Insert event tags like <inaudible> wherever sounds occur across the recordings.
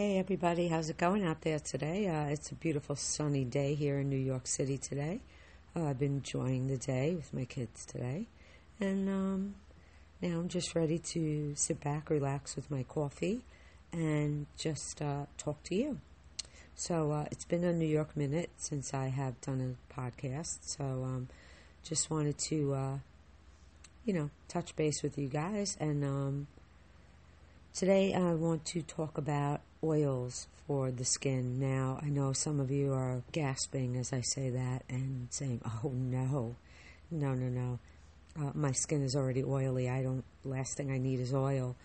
Hey everybody, how's it going out there today? Uh, it's a beautiful sunny day here in New York City today. Uh, I've been enjoying the day with my kids today, and um, now I'm just ready to sit back, relax with my coffee, and just uh, talk to you. So uh, it's been a New York minute since I have done a podcast, so um, just wanted to, uh, you know, touch base with you guys and. Um, Today, I want to talk about oils for the skin. Now, I know some of you are gasping as I say that and saying, oh no, no, no, no. Uh, my skin is already oily. I don't, last thing I need is oil.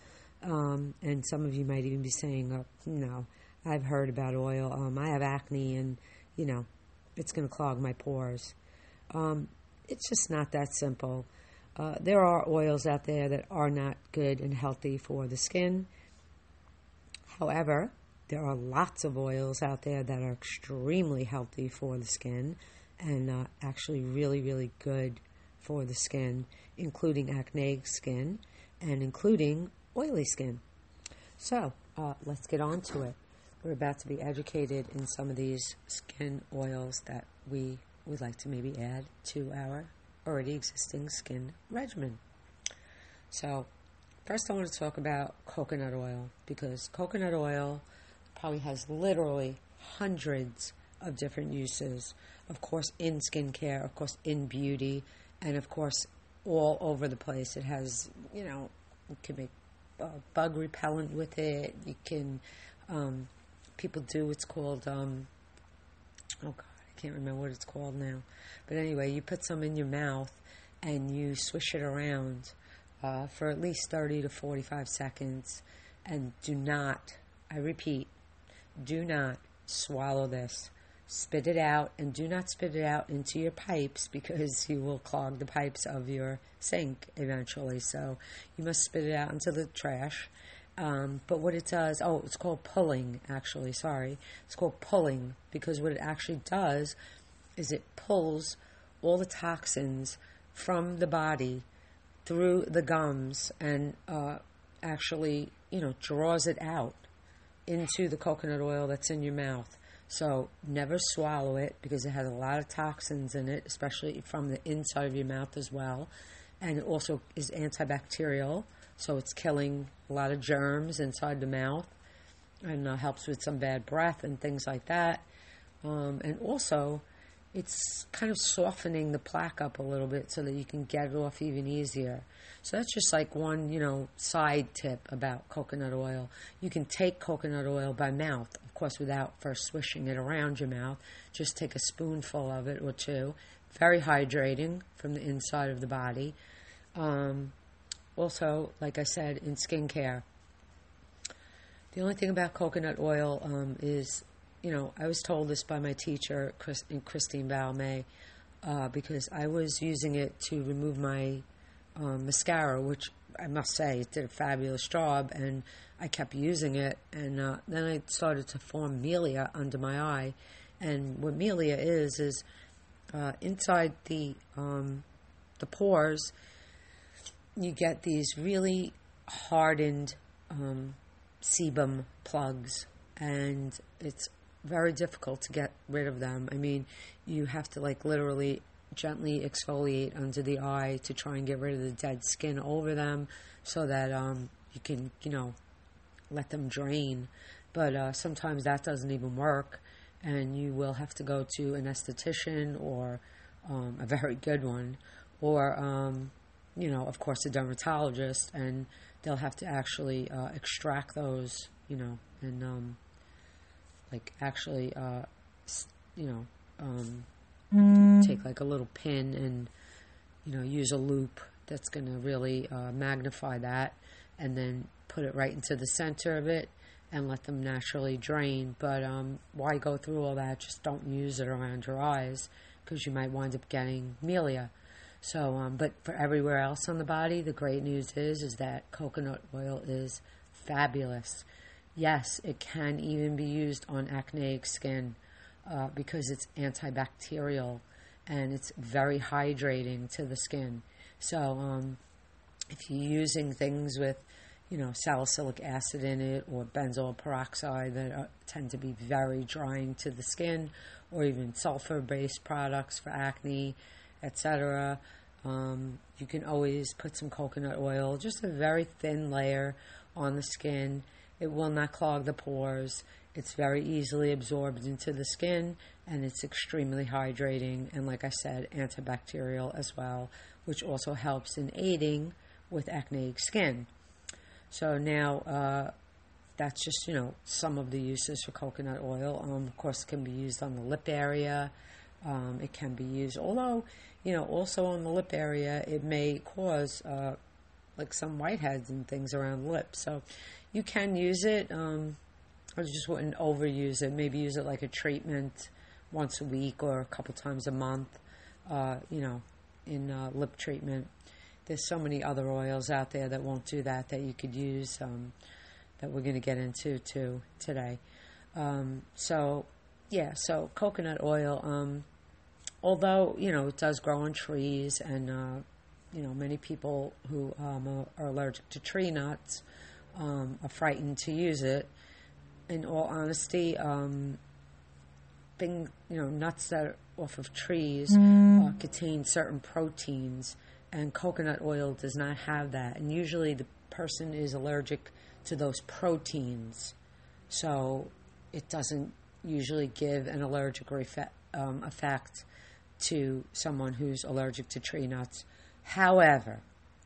Um, and some of you might even be saying, oh, no, I've heard about oil. Um, I have acne and, you know, it's going to clog my pores. Um, it's just not that simple. Uh, there are oils out there that are not good and healthy for the skin. However, there are lots of oils out there that are extremely healthy for the skin and uh, actually really, really good for the skin, including acne skin and including oily skin. So, uh, let's get on to it. We're about to be educated in some of these skin oils that we would like to maybe add to our already existing skin regimen. So, first I want to talk about coconut oil because coconut oil probably has literally hundreds of different uses. Of course, in skincare, of course, in beauty, and of course, all over the place. It has, you know, you can make uh, bug repellent with it. You can, um, people do what's called, um, oh God, I can't remember what it's called now. But anyway, you put some in your mouth and you swish it around uh, for at least 30 to 45 seconds. And do not, I repeat, do not swallow this. Spit it out and do not spit it out into your pipes because you will clog the pipes of your sink eventually. So you must spit it out into the trash. Um, but what it does, oh, it's called pulling, actually, sorry. It's called pulling because what it actually does is it pulls all the toxins from the body through the gums and uh, actually, you know, draws it out into the coconut oil that's in your mouth. So never swallow it because it has a lot of toxins in it, especially from the inside of your mouth as well. And it also is antibacterial, so it's killing a lot of germs inside the mouth and uh, helps with some bad breath and things like that. Um, and also, it's kind of softening the plaque up a little bit so that you can get it off even easier. So that's just like one, you know, side tip about coconut oil. You can take coconut oil by mouth, of course, without first swishing it around your mouth. Just take a spoonful of it or two. Very hydrating from the inside of the body. Um, also, like I said, in skincare, the only thing about coconut oil um, is, you know, I was told this by my teacher, Chris, Christine Valme, uh, because I was using it to remove my um, mascara, which I must say it did a fabulous job, and I kept using it. And uh, then I started to form milia under my eye, and what milia is is uh, inside the um, the pores you get these really hardened um, sebum plugs, and it's very difficult to get rid of them. I mean, you have to like literally gently exfoliate under the eye to try and get rid of the dead skin over them so that um, you can, you know, let them drain. But uh, sometimes that doesn't even work, and you will have to go to an esthetician or um, a very good one, or um, you know, of course, a dermatologist, and they'll have to actually uh, extract those, you know, and um, like actually, uh, you know, um, mm. take like a little pin and you know use a loupe that's going to really uh, magnify that, and then put it right into the center of it and let them naturally drain. But um, why go through all that? Just don't use it around your eyes because you might wind up getting milia. So, um, but for everywhere else on the body, the great news is is that coconut oil is fabulous. Yes, it can even be used on acneic skin uh, because it's antibacterial and it's very hydrating to the skin. So, um, if you're using things with, you know, salicylic acid in it or benzoyl peroxide that are, tend to be very drying to the skin, or even sulfur based products for acne, etc. Um, you can always put some coconut oil, just a very thin layer on the skin. It will not clog the pores. It's very easily absorbed into the skin and it's extremely hydrating and, like I said, antibacterial as well, which also helps in aiding with acneic skin. So now uh, that's just, you know, some of the uses for coconut oil. Um, of course, it can be used on the lip area. Um, it can be used, although, you know, also on the lip area, it may cause uh, like some whiteheads and things around lips. So you can use it. Um, I just wouldn't overuse it. Maybe use it like a treatment once a week or a couple times a month, uh, you know, in uh, lip treatment. There's so many other oils out there that won't do that that you could use um, that we're going to get into too today. Um, so, yeah, so coconut oil, um, although, you know, it does grow on trees and, uh, you know, many people who um, are, allergic to tree nuts um, are frightened to use it. In all honesty, um, thing, you know, nuts that are off of trees mm. uh, contain certain proteins, and coconut oil does not have that. And usually, the person is allergic to those proteins, so it doesn't usually give an allergic um, effect to someone who's allergic to tree nuts. However,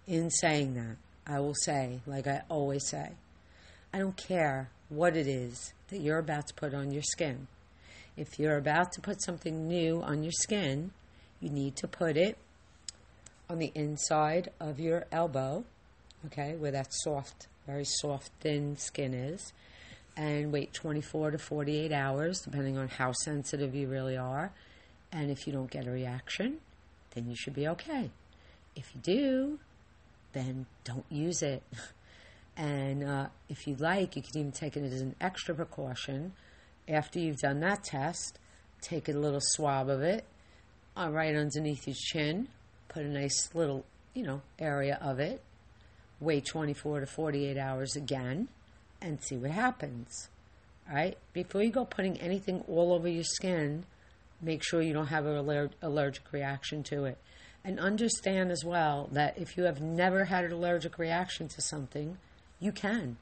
in saying that, I will say, like I always say, I don't care what it is that you're about to put on your skin. If you're about to put something new on your skin, you need to put it on the inside of your elbow, okay, where that soft, very soft, thin skin is, and wait 24 to 48 hours, depending on how sensitive you really are. And if you don't get a reaction, then you should be okay. If you do, then don't use it. <laughs> And uh, if you like, you can even take it as an extra precaution after you've done that test, take a little swab of it uh, right underneath your chin, put a nice little, you know, area of it, wait 24 to 48 hours again, and see what happens. All right? Before you go putting anything all over your skin, make sure you don't have an aller- allergic reaction to it. And understand as well that if you have never had an allergic reaction to something, you can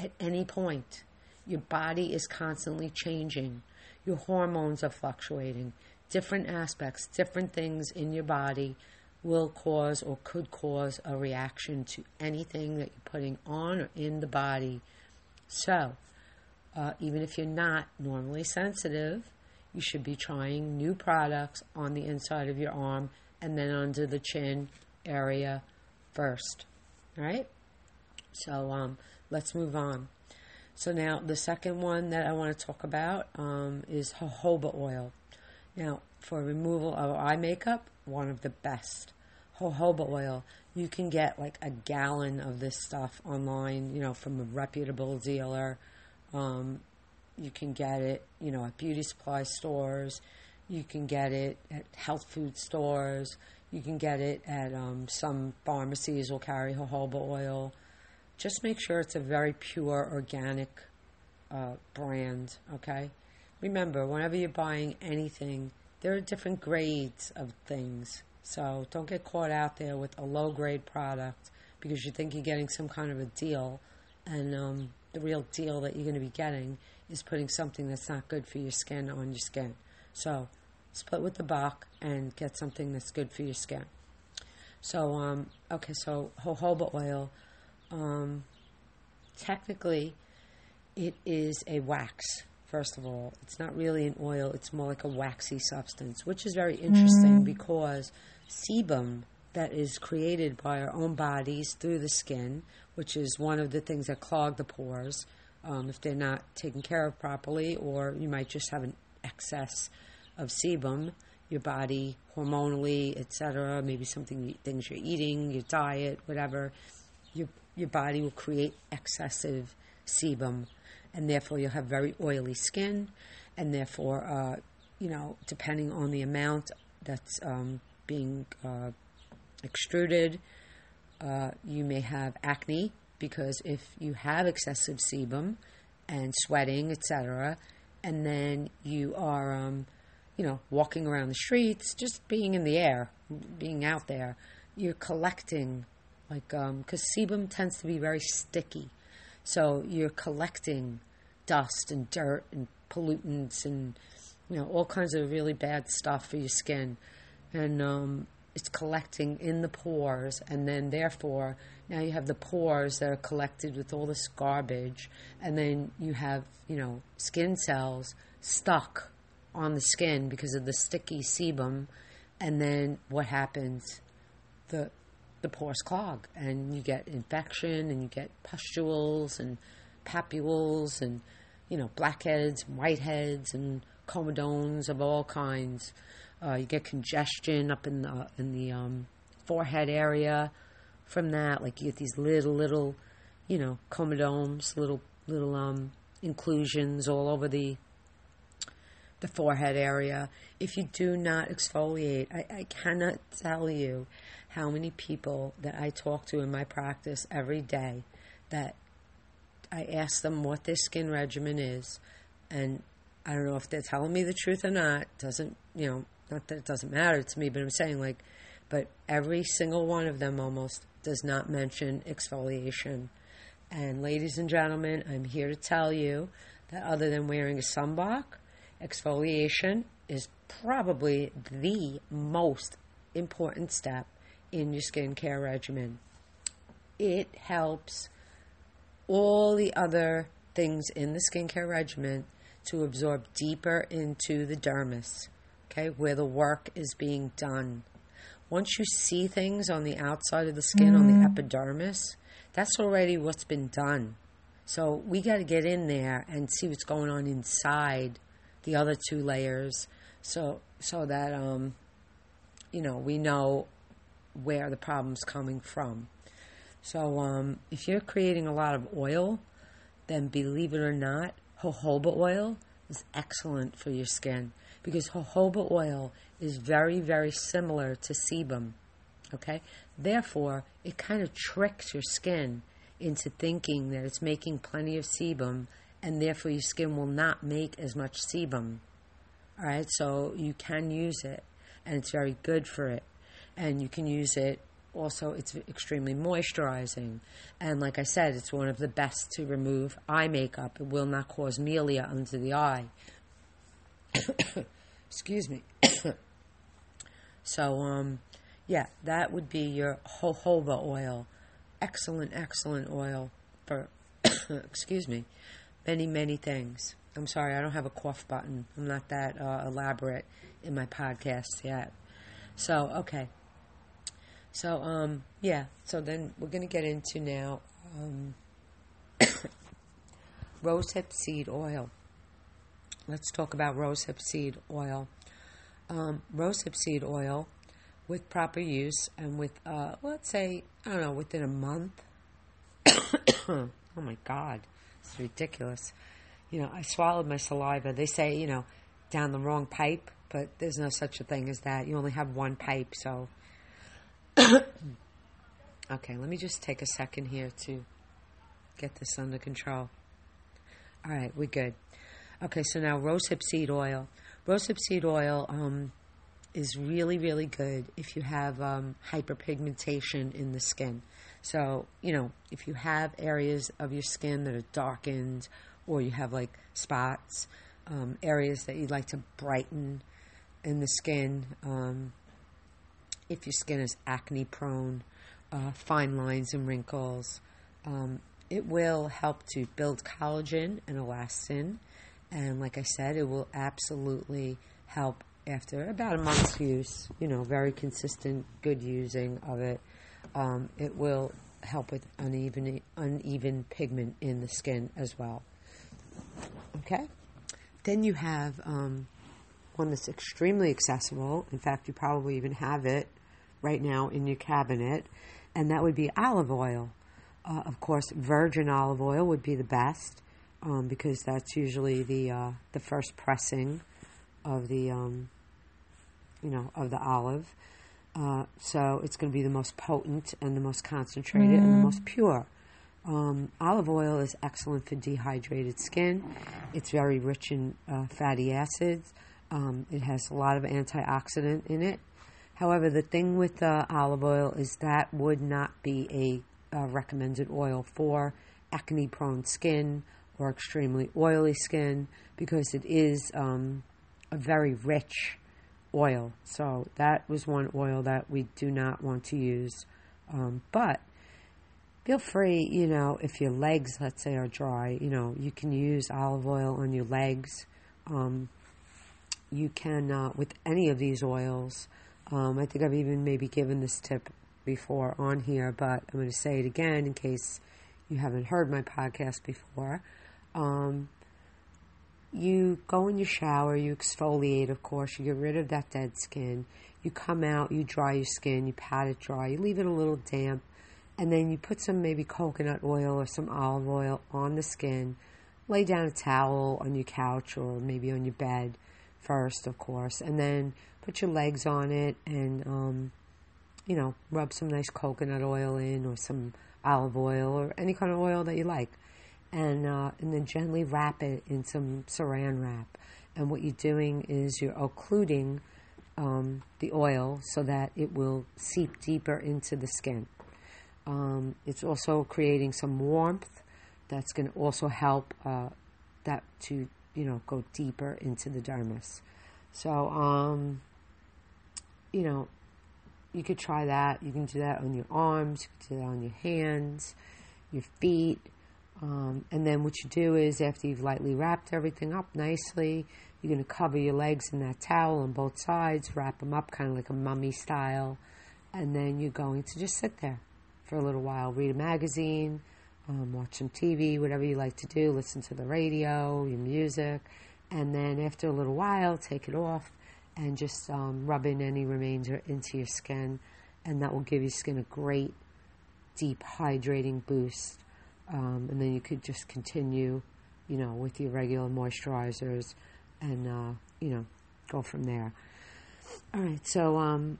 at any point. Your body is constantly changing. Your hormones are fluctuating. Different aspects, different things in your body will cause or could cause a reaction to anything that you're putting on or in the body. So, uh, even if you're not normally sensitive, you should be trying new products on the inside of your arm and then under the chin area first. All right? So, um, let's move on. So now the second one that I want to talk about um, is jojoba oil. Now for removal of eye makeup, one of the best. Jojoba oil. You can get like a gallon of this stuff online, you know, from a reputable dealer. Um, you can get it, you know, at beauty supply stores. You can get it at health food stores. You can get it at um, some pharmacies will carry jojoba oil just make sure it's a very pure organic uh, brand, okay? Remember, whenever you're buying anything, there are different grades of things. So don't get caught out there with a low grade product because you think you're getting some kind of a deal, and um, the real deal that you're going to be getting is putting something that's not good for your skin on your skin. So split with the buck and get something that's good for your skin. So, um, okay, so jojoba oil um, technically, it is a wax. First of all, it's not really an oil; it's more like a waxy substance, which is very interesting mm. because sebum that is created by our own bodies through the skin, which is one of the things that clog the pores um, if they're not taken care of properly, or you might just have an excess of sebum, your body hormonally, etc. Maybe something things you're eating, your diet, whatever. Your your body will create excessive sebum, and therefore you'll have very oily skin, and therefore, uh, you know, depending on the amount that's um, being uh, extruded, uh, you may have acne because if you have excessive sebum and sweating, etc., and then you are, um, you know, walking around the streets, just being in the air, being out there, you're collecting, like, because sebum tends to be very sticky. So you're collecting dust and dirt and pollutants and, you know, all kinds of really bad stuff for your skin. And um, it's collecting in the pores, and then therefore, now you have the pores that are collected with all this garbage, and then you have, you know, skin cells stuck on the skin because of the sticky sebum, and then what happens? The the pores clog, and you get infection, and you get pustules and papules, and you know blackheads, and whiteheads, and comedones of all kinds. Uh, you get congestion up in the in the um, forehead area from that. Like you get these little little, you know, comedones, little little um, inclusions all over the the forehead area. If you do not exfoliate, I, I cannot tell you how many people that I talk to in my practice every day that I ask them what their skin regimen is, and I don't know if they're telling me the truth or not. Doesn't you know? Not that it doesn't matter to me, but I'm saying like, but every single one of them almost does not mention exfoliation. And ladies and gentlemen, I'm here to tell you that other than wearing a sunblock, exfoliation is probably the most important step in your skincare regimen. It helps all the other things in the skincare regimen to absorb deeper into the dermis, okay, where the work is being done. Once you see things on the outside of the skin, mm. on the mm. epidermis, that's already what's been done. So we got to get in there and see what's going on inside the other two layers, so so that um, you know we know where the problem's coming from. So um, if you're creating a lot of oil, then believe it or not, jojoba oil is excellent for your skin because jojoba oil is very, very similar to sebum. Okay? Therefore, it kind of tricks your skin into thinking that it's making plenty of sebum and therefore your skin will not make as much sebum. All right? So you can use it and it's very good for it. And you can use it also it's extremely moisturizing and like i said it's one of the best to remove eye makeup it will not cause milia under the eye <coughs> excuse me <coughs> so um yeah that would be your jojoba oil excellent excellent oil for <coughs> excuse me many many things i'm sorry i don't have a cough button i'm not that uh, elaborate in my podcast yet so okay so, um, yeah, so then we're going to get into now um, <coughs> rosehip seed oil. Let's talk about rosehip seed oil. Um, rosehip seed oil, with proper use and with, uh, let's say, I don't know, within a month. <coughs> oh my God, it's ridiculous. You know, I swallowed my saliva. They say, you know, down the wrong pipe, but there's no such a thing as that. You only have one pipe, so <coughs> okay, let me just take a second here to get this under control. All right, we're good. Okay, so now rosehip seed oil. Rosehip seed oil um, is really, really good if you have um, hyperpigmentation in the skin. So, you know, if you have areas of your skin that are darkened or you have like spots, um, areas that you'd like to brighten in the skin, um, if your skin is acne prone, uh, fine lines and wrinkles. Um, it will help to build collagen and elastin. And like I said, it will absolutely help after about a month's use, you know, very consistent, good using of it. Um, it will help with uneven, uneven pigment in the skin as well. Okay? Then you have um, one that's extremely accessible. In fact, you probably even have it right now in your cabinet, and that would be olive oil. Uh, of course, virgin olive oil would be the best um, because that's usually the uh, the first pressing of the um, you know of the olive. Uh, so it's going to be the most potent and the most concentrated mm. and the most pure. Um, olive oil is excellent for dehydrated skin. It's very rich in uh, fatty acids. Um, it has a lot of antioxidant in it. However, the thing with uh, olive oil is that would not be a uh, recommended oil for acne prone skin or extremely oily skin because it is um, a very rich oil. So that was one oil that we do not want to use. Um, but feel free, you know, if your legs, let's say, are dry, you know, you can use olive oil on your legs. Um, you can, uh, with any of these oils, um, I think I've even maybe given this tip before on here, but I'm going to say it again in case you haven't heard my podcast before. Um, you go in your shower, you exfoliate, of course, you get rid of that dead skin. You come out, you dry your skin, you pat it dry, you leave it a little damp, and then you put some maybe coconut oil or some olive oil on the skin. Lay down a towel on your couch or maybe on your bed first, of course, and then put your legs on it and, um, you know, rub some nice coconut oil in or some olive oil or any kind of oil that you like and uh, and then gently wrap it in some saran wrap. And what you're doing is you're occluding um, the oil so that it will seep deeper into the skin. Um, it's also creating some warmth that's going to also help uh, that to you know go deeper into the dermis. So um, you know you could try that. You can do that on your arms. You can do that on your hands, your feet. Um, and then what you do is after you've lightly wrapped everything up nicely, you're going to cover your legs in that towel on both sides, wrap them up kind of like a mummy style, and then you're going to just sit there for a little while, read a magazine, um, watch some TV, whatever you like to do, listen to the radio, your music, and then after a little while, take it off and just um, rub in any remainder into your skin, and that will give your skin a great, deep, hydrating boost um, and then you could just continue, you know, with your regular moisturizers and, uh, you know, go from there. All right, so um,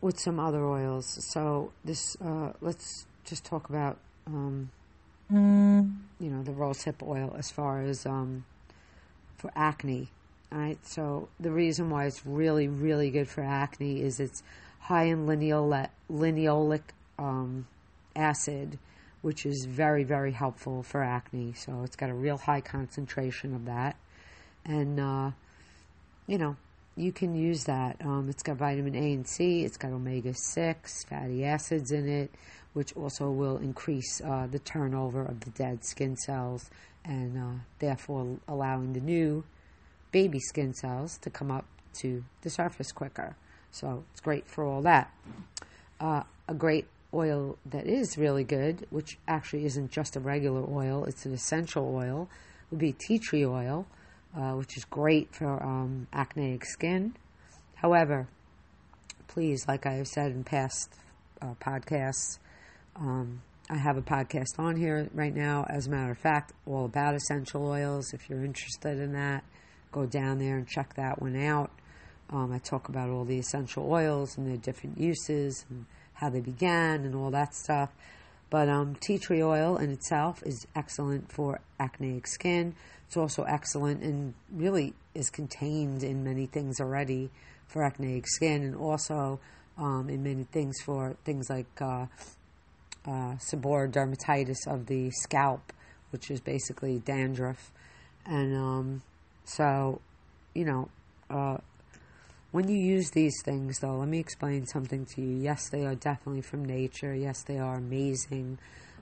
with some other oils. So this, uh, let's just talk about, um, mm. you know, the rosehip oil as far as um, for acne. All right, so the reason why it's really, really good for acne is it's high in linoleic, um, acid which is very, very helpful for acne. So it's got a real high concentration of that. And, uh, you know, you can use that. Um, it's got vitamin A and C, it's got omega 6 fatty acids in it, which also will increase uh, the turnover of the dead skin cells and uh, therefore allowing the new baby skin cells to come up to the surface quicker. So it's great for all that. Uh, a great oil that is really good, which actually isn't just a regular oil, it's an essential oil, would be tea tree oil, uh, which is great for um, acneic skin. However, please, like I have said in past uh, podcasts, um, I have a podcast on here right now, as a matter of fact, all about essential oils. If you're interested in that, go down there and check that one out. Um, I talk about all the essential oils and their different uses and how they began and all that stuff. But um, tea tree oil in itself is excellent for acneic skin. It's also excellent and really is contained in many things already for acneic skin and also um, in many things for things like uh, uh, seborrheic dermatitis of the scalp, which is basically dandruff. And um, so, you know, uh, when you use these things, though, let me explain something to you. Yes, they are definitely from nature. Yes, they are amazing.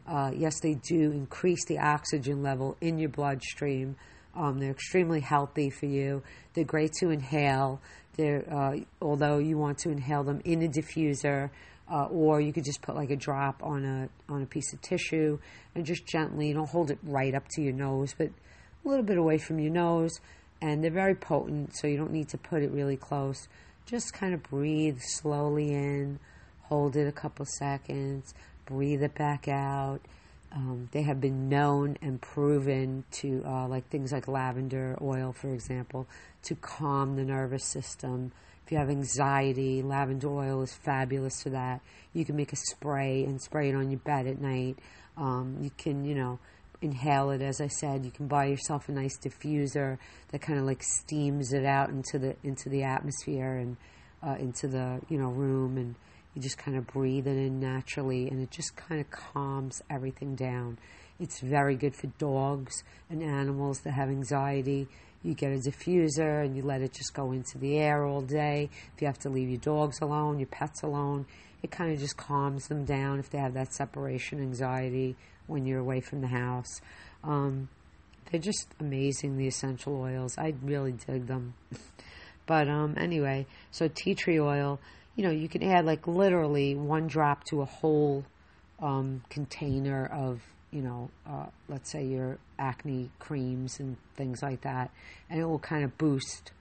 Uh, yes, they do increase the oxygen level in your bloodstream. Um, they're extremely healthy for you. They're great to inhale. They're, uh, although you want to inhale them in a diffuser, uh, or you could just put like a drop on a on a piece of tissue and just gently. Don't hold it right up to your nose, but a little bit away from your nose and they're very potent, so you don't need to put it really close. Just kind of breathe slowly in, hold it a couple seconds, breathe it back out. Um, they have been known and proven to, uh, like things like lavender oil, for example, to calm the nervous system. If you have anxiety, lavender oil is fabulous for that. You can make a spray and spray it on your bed at night. Um, you can, you know, inhale it. As I said, you can buy yourself a nice diffuser that kind of like steams it out into the into the atmosphere and uh, into the you know room, and you just kind of breathe it in naturally, and it just kind of calms everything down. It's very good for dogs and animals that have anxiety. You get a diffuser and you let it just go into the air all day. If you have to leave your dogs alone, your pets alone, it kind of just calms them down if they have that separation anxiety when you're away from the house. Um, they're just amazing, the essential oils. I really dig them. but um, anyway, so tea tree oil, you know, you can add like literally one drop to a whole um, container of you know, uh, let's say your acne creams and things like that, and it will kind of boost,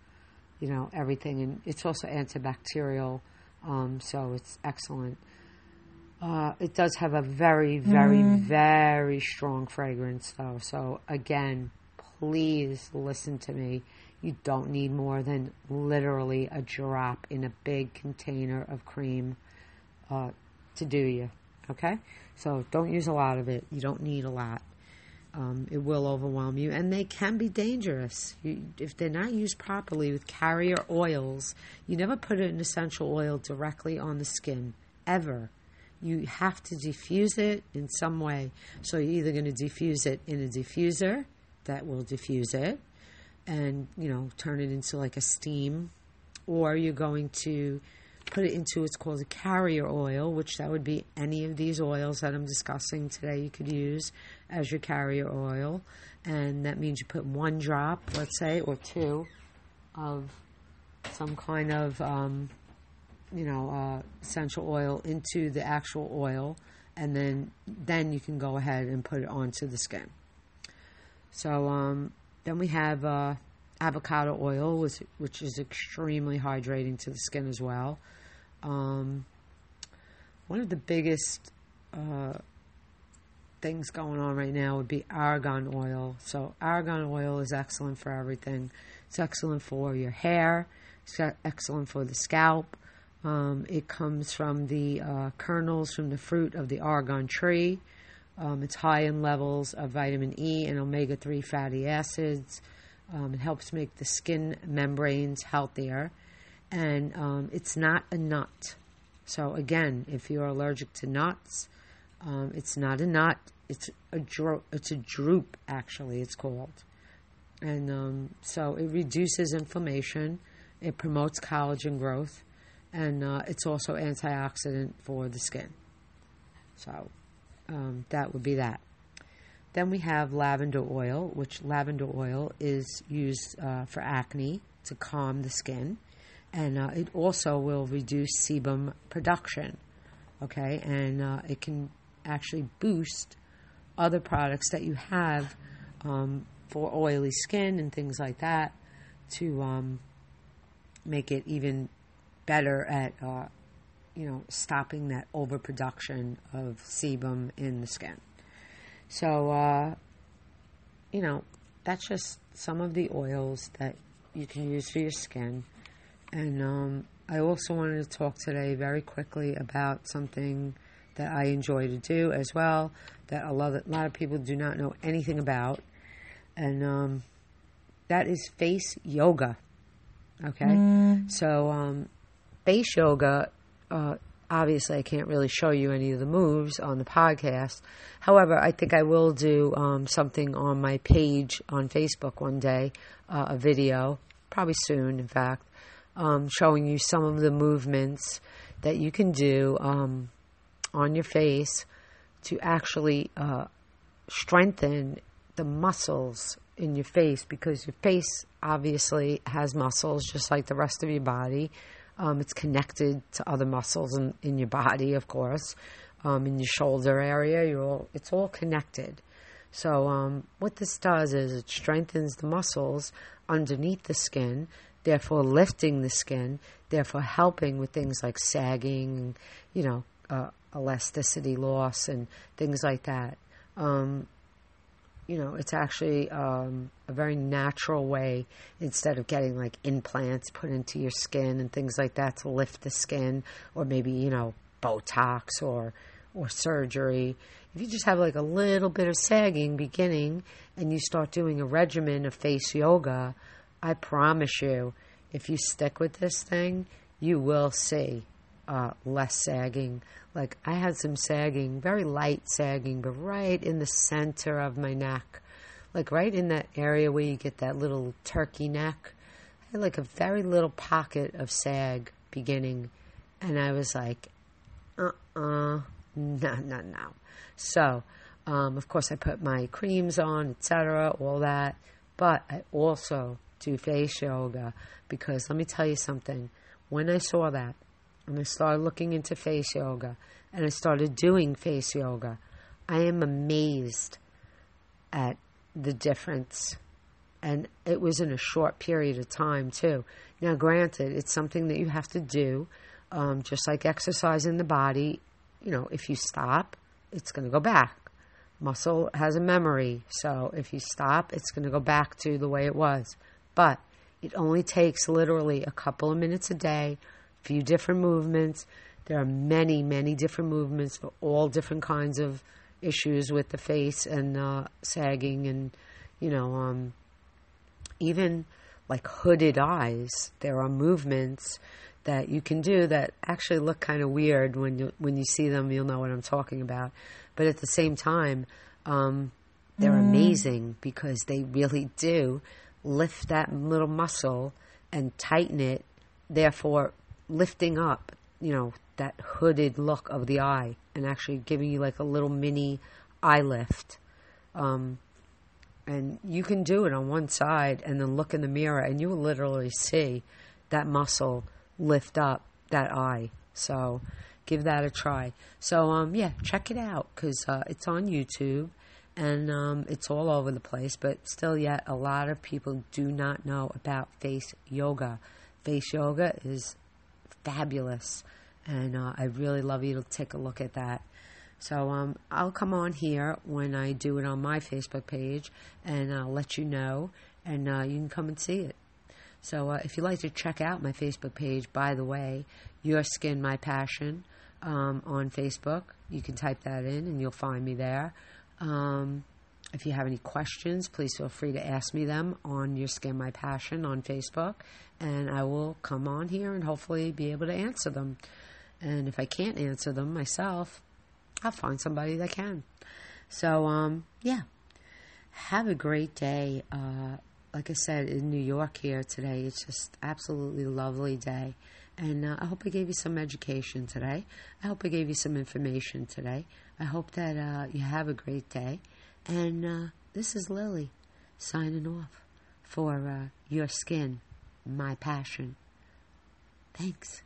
you know, everything. And it's also antibacterial, um, so it's excellent. Uh, it does have a very, very, mm. very strong fragrance, though. So again, please listen to me. You don't need more than literally a drop in a big container of cream uh, to do you. Okay? So don't use a lot of it. You don't need a lot. Um, it will overwhelm you, and they can be dangerous you, if they're not used properly with carrier oils. You never put an essential oil directly on the skin, ever. You have to diffuse it in some way. So you're either going to diffuse it in a diffuser that will diffuse it, and you know turn it into like a steam, or you're going to put it into what's called a carrier oil, which that would be any of these oils that I'm discussing today you could use as your carrier oil. And that means you put one drop, let's say, or two of some kind of, um, you know, uh, essential oil into the actual oil. And then, then you can go ahead and put it onto the skin. So um, then we have uh, avocado oil, which, which is extremely hydrating to the skin as well. Um, one of the biggest uh, things going on right now would be argan oil. So, argan oil is excellent for everything. It's excellent for your hair, it's excellent for the scalp. Um, it comes from the uh, kernels from the fruit of the argan tree. Um, it's high in levels of vitamin E and omega 3 fatty acids. Um, it helps make the skin membranes healthier and um, it's not a nut. So again, if you're allergic to nuts, um, it's not a nut. It's a dro- it's a drupe actually. It's called, and um, so it reduces inflammation. It promotes collagen growth, and uh, it's also antioxidant for the skin. So um, that would be that. Then we have lavender oil, which lavender oil is used uh, for acne to calm the skin and uh, it also will reduce sebum production. Okay, and uh, it can actually boost other products that you have um, for oily skin and things like that to um, make it even better at uh, you know stopping that overproduction of sebum in the skin. So uh, you know that's just some of the oils that you can use for your skin. And um, I also wanted to talk today very quickly about something that I enjoy to do as well that a lot of, a lot of people do not know anything about. And um, that is face yoga. Okay? Mm. So, um, face yoga, uh, obviously, I can't really show you any of the moves on the podcast. However, I think I will do um, something on my page on Facebook one day, uh, a video, probably soon, in fact, um, showing you some of the movements that you can do um, on your face to actually uh, strengthen the muscles in your face because your face obviously has muscles just like the rest of your body. Um, it's connected to other muscles in, in your body, of course. Um, in your shoulder area, you're all, it's all connected. So, um, what this does is it strengthens the muscles underneath the skin therefore lifting the skin, therefore helping with things like sagging, you know, uh, elasticity loss and things like that. Um, you know, it's actually um, a very natural way instead of getting like implants put into your skin and things like that to lift the skin, or maybe you know Botox or or surgery, if you just have like a little bit of sagging beginning and you start doing a regimen of face yoga, I promise you, if you stick with this thing, you will see uh, less sagging. Like I had some sagging, very light sagging, but right in the center of my neck, like right in that area where you get that little turkey neck. I had like a very little pocket of sag beginning, and I was like, uh uh-uh, uh, no, no, no. So, um, of course, I put my creams on, etc., all that, but I also do face yoga because let me tell you something. When I saw that, and I started looking into face yoga, and I started doing face yoga, I am amazed at the difference. And it was in a short period of time, too. Now, granted, it's something that you have to do, um, just like exercising the body. You know, if you stop, it's going to go back. Muscle has a memory, so if you stop, it's going to go back to the way it was. But it only takes literally a couple of minutes a day, few different movements. There are many, many different movements for all different kinds of issues with the face and uh, sagging and, you know, um, even like hooded eyes. There are movements that you can do that actually look kind of weird when you when you see them. You'll know what I'm talking about. But at the same time, um, they're mm. amazing because they really do lift that little muscle and tighten it, therefore lifting up, you know, that hooded look of the eye and actually giving you like a little mini eye lift. Um, and you can do it on one side and then look in the mirror and you will literally see that muscle lift up that eye. So give that a try. So um, yeah, check it out because uh, it's on YouTube and um, it's all over the place. But still, yet a lot of people do not know about face yoga. Face yoga is fabulous, and uh, I really love you to take a look at that. So um, I'll come on here when I do it on my Facebook page, and I'll let you know, and uh, you can come and see it. So uh, if you'd like to check out my Facebook page, by the way, Your Skin My Passion um, on Facebook, you can type that in and you'll find me there. Um, if you have any questions, please feel free to ask me them on Your Skin My Passion on Facebook, and I will come on here and hopefully be able to answer them. And if I can't answer them myself, I'll find somebody that can. So, um, yeah. Have a great day. Uh, like I said, in New York here today, it's just absolutely lovely day. And uh, I hope I gave you some education today. I hope I gave you some information today. I hope that uh, you have a great day. And uh, this is Lily signing off for uh, Your Skin, My Passion. Thanks.